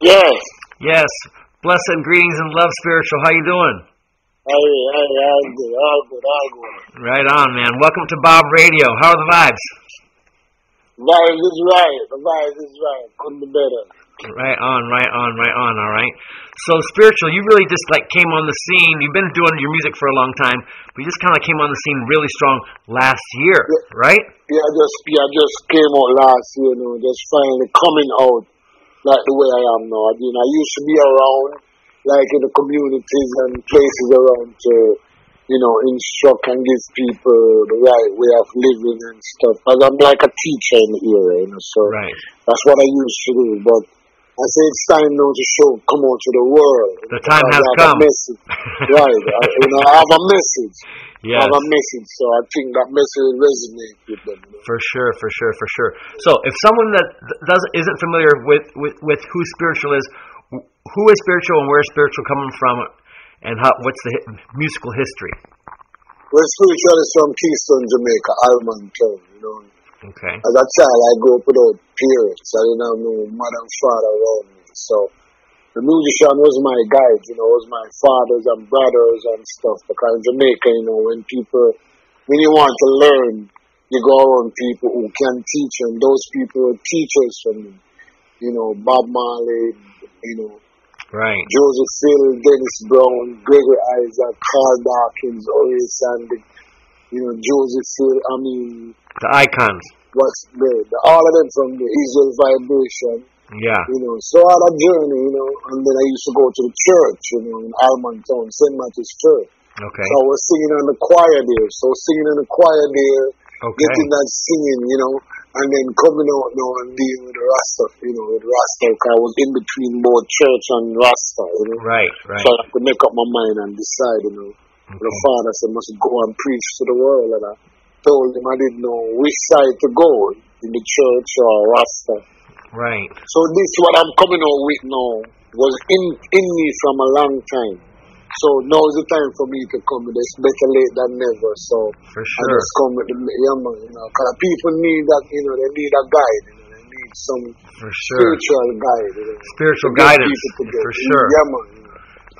Yes. Yes. Blessed greetings and love, spiritual. How you doing? Hey, hey, all good, all good, all good. Right on, man. Welcome to Bob Radio. How are the vibes? Vibes is right. The vibes is right. Couldn't be better. Right on, right on, right on. All right. So spiritual, you really just like came on the scene. You've been doing your music for a long time, but you just kind of came on the scene really strong last year, right? Yeah, I just yeah, I just came out last year, you know, just finally coming out like the way I am now. I mean, I used to be around, like in the communities and places around to, you know, instruct and give people the right way of living and stuff. Because I'm like a teacher in the area, you know, so Right. that's what I used to do. But I say it's time now to show, come out to the world. The time has I have come. A message. right. I, you know, I have a message. Yes. I have a message, so I think that message resonates with them. you know. For sure, for sure, for sure. So, if someone that doesn't isn't familiar with, with, with who spiritual is, who is spiritual and where is spiritual coming from, and how what's the musical history? Well, spiritual is from Kingston, Jamaica, Allman Town, you know. Okay. As a child, I grew up without parents. I didn't have no mother and father around me. So the musician was my guide, you know, was my fathers and brothers and stuff. Because in Jamaica, you know, when people, when you want to learn, you go around people who can teach, and those people are teachers for me. You know, Bob Marley, you know, Right. Joseph Hill, Dennis Brown, Gregory Isaac, Carl Dawkins, Horace Andy, you know, Joseph I mean, The icons. what's the, the all of them from the Israel Vibration, Yeah. you know. So I had a journey, you know, and then I used to go to the church, you know, in Allman Town, St. Matthew's Church. Okay. So I was singing on the choir there. So singing in the choir there, Okay. getting that singing, you know, and then coming out now and dealing with the Rasta, you know, with Rasta, I was in between both church and Rasta, you know. Right. Right. So I to make up my mind and decide, you know. The father said, must go and preach to the world. And I told him I didn't know which side to go, in the church or Rasta. Right. So this what I'm coming out with now was in, in me from a long time. So now is the time for me to come this. Better late than never. So For I just come with the yeah, man, you know, because people need that, you know, they need a guide, you know, they need some For sure. spiritual guide, you know. Spiritual to guidance. For sure. Yeah, man.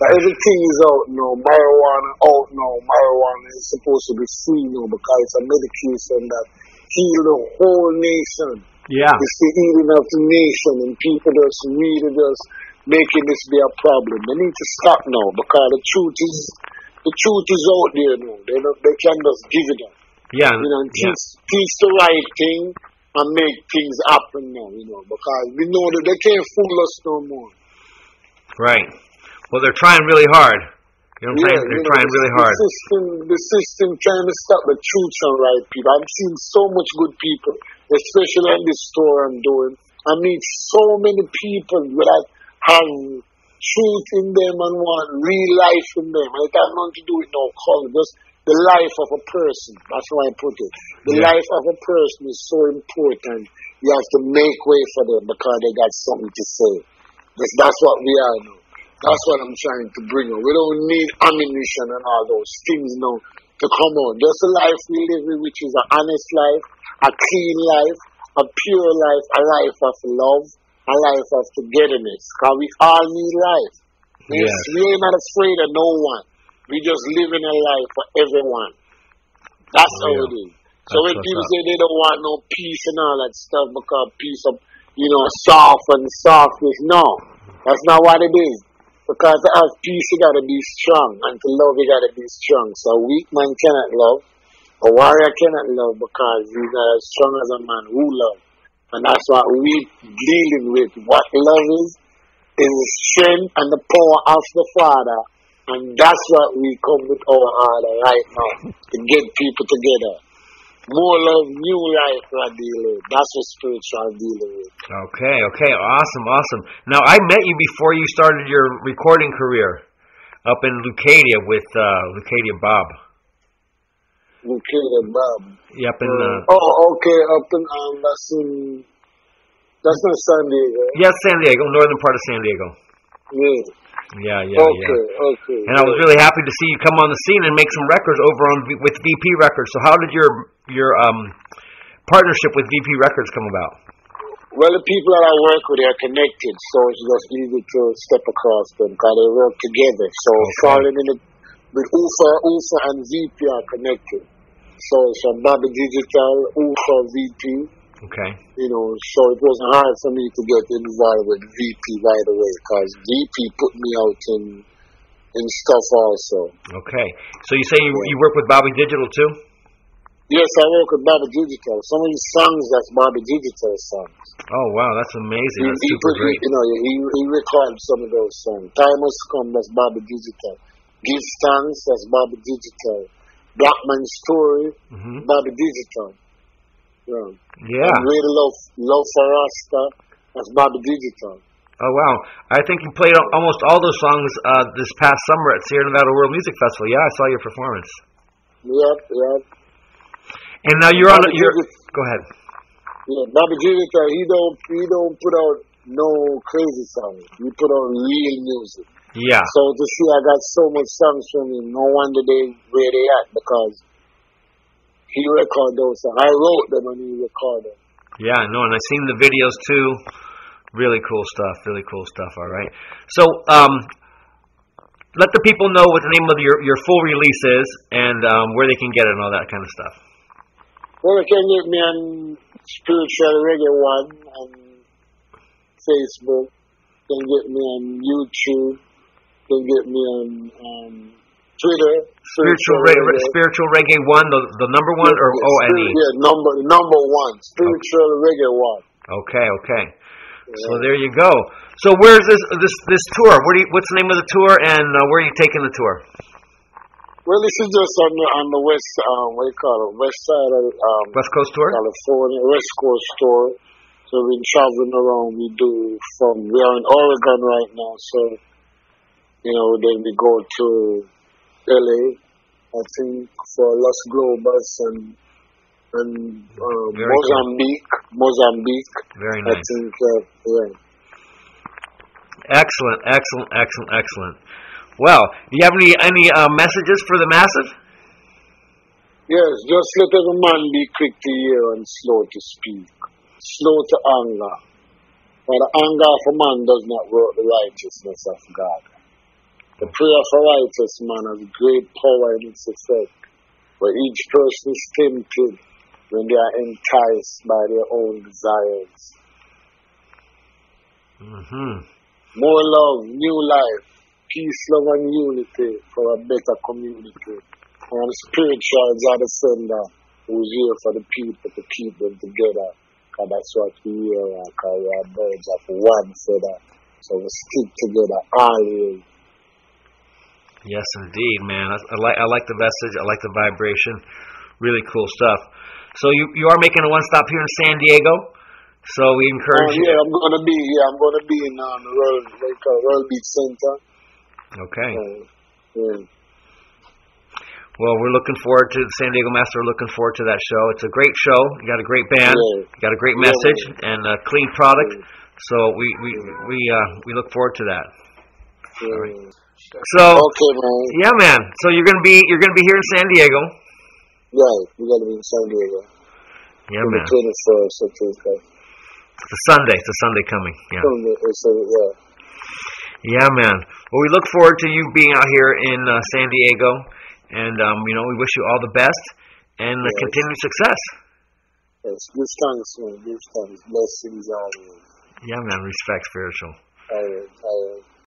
You. But everything is out now. Marijuana out now. Marijuana is supposed to be free now because it's a medication that heal the whole nation. Yeah. It's the healing of the nation, and people just really just making this be a problem. They need to stop now because the truth is the truth is out there now. They don't, they can just give it up. Yeah. You know, and yeah. teach teach the right thing and make things happen now, you know, because we know that they can't fool us no more. Right. Well, they're trying really hard. You know what I'm saying? They're know, trying the, really the hard. System, the system trying to stop the truth and right people. I've seen so much good people, especially in this store I'm doing. I meet so many people that have truth in them and want real life in them. And it has nothing to do with no color, just the life of a person. That's how I put it. The Yeah. life of a person is so important. You have to make way for them because they got something to say. That's, that's what we are now. That's what I'm trying to bring on. We don't need ammunition and all those things now to come on. Just a life we live in, which is an honest life, a clean life, a pure life, a life of love, a life of togetherness. Because we all need life. We, Yes. we ain't not afraid of no one. We just living a life for everyone. That's how Yeah. it is. So That's when people up. say they don't want no peace and all that stuff because peace of, you know, soft and softness, no, that's not what it is. Because to have peace, you gotta be strong, and to love, you gotta be strong. So a weak man cannot love, a warrior cannot love because he's not as strong as a man who loves. And that's what we dealing with. What love is, is the strength and the power of the Father. And that's what we come with our order right now, to get people together. More love, new life we're dealing with. That's what spiritual dealing with. Okay, okay, awesome, awesome. Now I met you before you started your recording career up in Leucadia with uh, Leucadia Bob. The Bob. Yep, in uh, Oh, okay, up in, um, that's in, that's not San Diego. yeah, San Diego, northern part of San Diego. Yeah. Yeah, yeah, Okay, yeah. okay. And I was really happy to see you come on the scene and make some records over on V- with VP Records. So how did your your um partnership with VP Records come about? Well, the people that I work with are connected, so it's just easy to step across them because they work together. So falling in it with UFA, UFA and VP are connected. So it's from Bobby Digital, UFA, VP. Okay. You know, so it wasn't hard for me to get involved with VP right away because VP put me out in in stuff also. Okay. So you say you, you work with Bobby Digital too? Yes, I work with Bobby Digital. Some of his songs, that's Bobby Digital songs. Oh wow, that's amazing. He, That's he super put, great. you know, he, he recorded some of those songs. Time has come, that's Bobby Digital. Give thanks, that's Bobby Digital. Black Man's Story, hmm Bobby Digital. Yeah. Yeah. And Really Love, Love for Rasta, that's Bobby Digital. Oh wow. I think you played almost all those songs uh, this past summer at Sierra Nevada World Music Festival. Yeah, I saw your performance. Yep, yep. And now you're on. Bobby You're, Digital. go ahead. Yeah, Bobby Digital, he don't, he don't put out no crazy songs. He put out real music. Yeah. So to see I got so much songs from him, no wonder they where they at because he recorded those. I wrote them and he recorded. Yeah, no, and I've seen the videos too. Really cool stuff. Really cool stuff. All right. So, um, let the people know what the name of your your full release is and um, where they can get it and all that kind of stuff. Well, you can get me on Spiritual Reggae One on Facebook. You can get me on YouTube. You can get me on um, Twitter. Spiritual reggae, spiritual reggae one, the the number one or O N E. Yeah, number number one. Spiritual Reggae One. Okay, okay. So there you go. So where's this this this tour? Where do you, what's the name of the tour and uh, where are you taking the tour? Well, this is just on the on the west um what do you call it west side of um West Coast tour. California West Coast tour. So we've been traveling around. We do from we are in Oregon right now. So you know then we go to LA. I think for Los Globos and and um, Very cool. Mozambique. Mozambique. Very I nice. think uh, yeah. Excellent, excellent, excellent, excellent. Well, do you have any any uh, messages for the masses? Yes, just let every man be quick to hear and slow to speak, slow to anger. For the anger of a man does not work the righteousness of God. The prayer of a righteous man has great power in its effect, but each person is tempted when they are enticed by their own desires. hmm More love, new life, peace, love, and unity for a better community. And spirituals are the sender who's here for the people to keep them together. Because that's what we are, because we are birds of one feather. So we stick together always. Yes, indeed, man. I, I like I like the message. I like the vibration. Really cool stuff. So you you are making a one stop here in San Diego. So we Oh, encourage yeah, I'm gonna be yeah, I'm gonna be in um, the Royal, you call Royal Beach Center. Okay. Uh, yeah. Well, we're looking forward to the San Diego Master. We're looking forward to that show. It's a great show. You got a great band. Yeah. You got a great Yeah. message and a clean product. So we we we uh we look forward to that. yeah. So okay, man. Yeah, man. So you're gonna be you're gonna be here in San Diego. Right, you're gonna be in San Diego. Yeah, man. The show, so Tuesday. It's a Sunday. It's a Sunday coming. Yeah. Sunday, Sunday, yeah. Yeah, man. Well, we look forward to you being out here in uh, San Diego, and um, you know we wish you all the best and the continued success. Yes, give thanks, man. Give thanks. Blessings always. Yeah, man. Respect spiritual. I am. I am.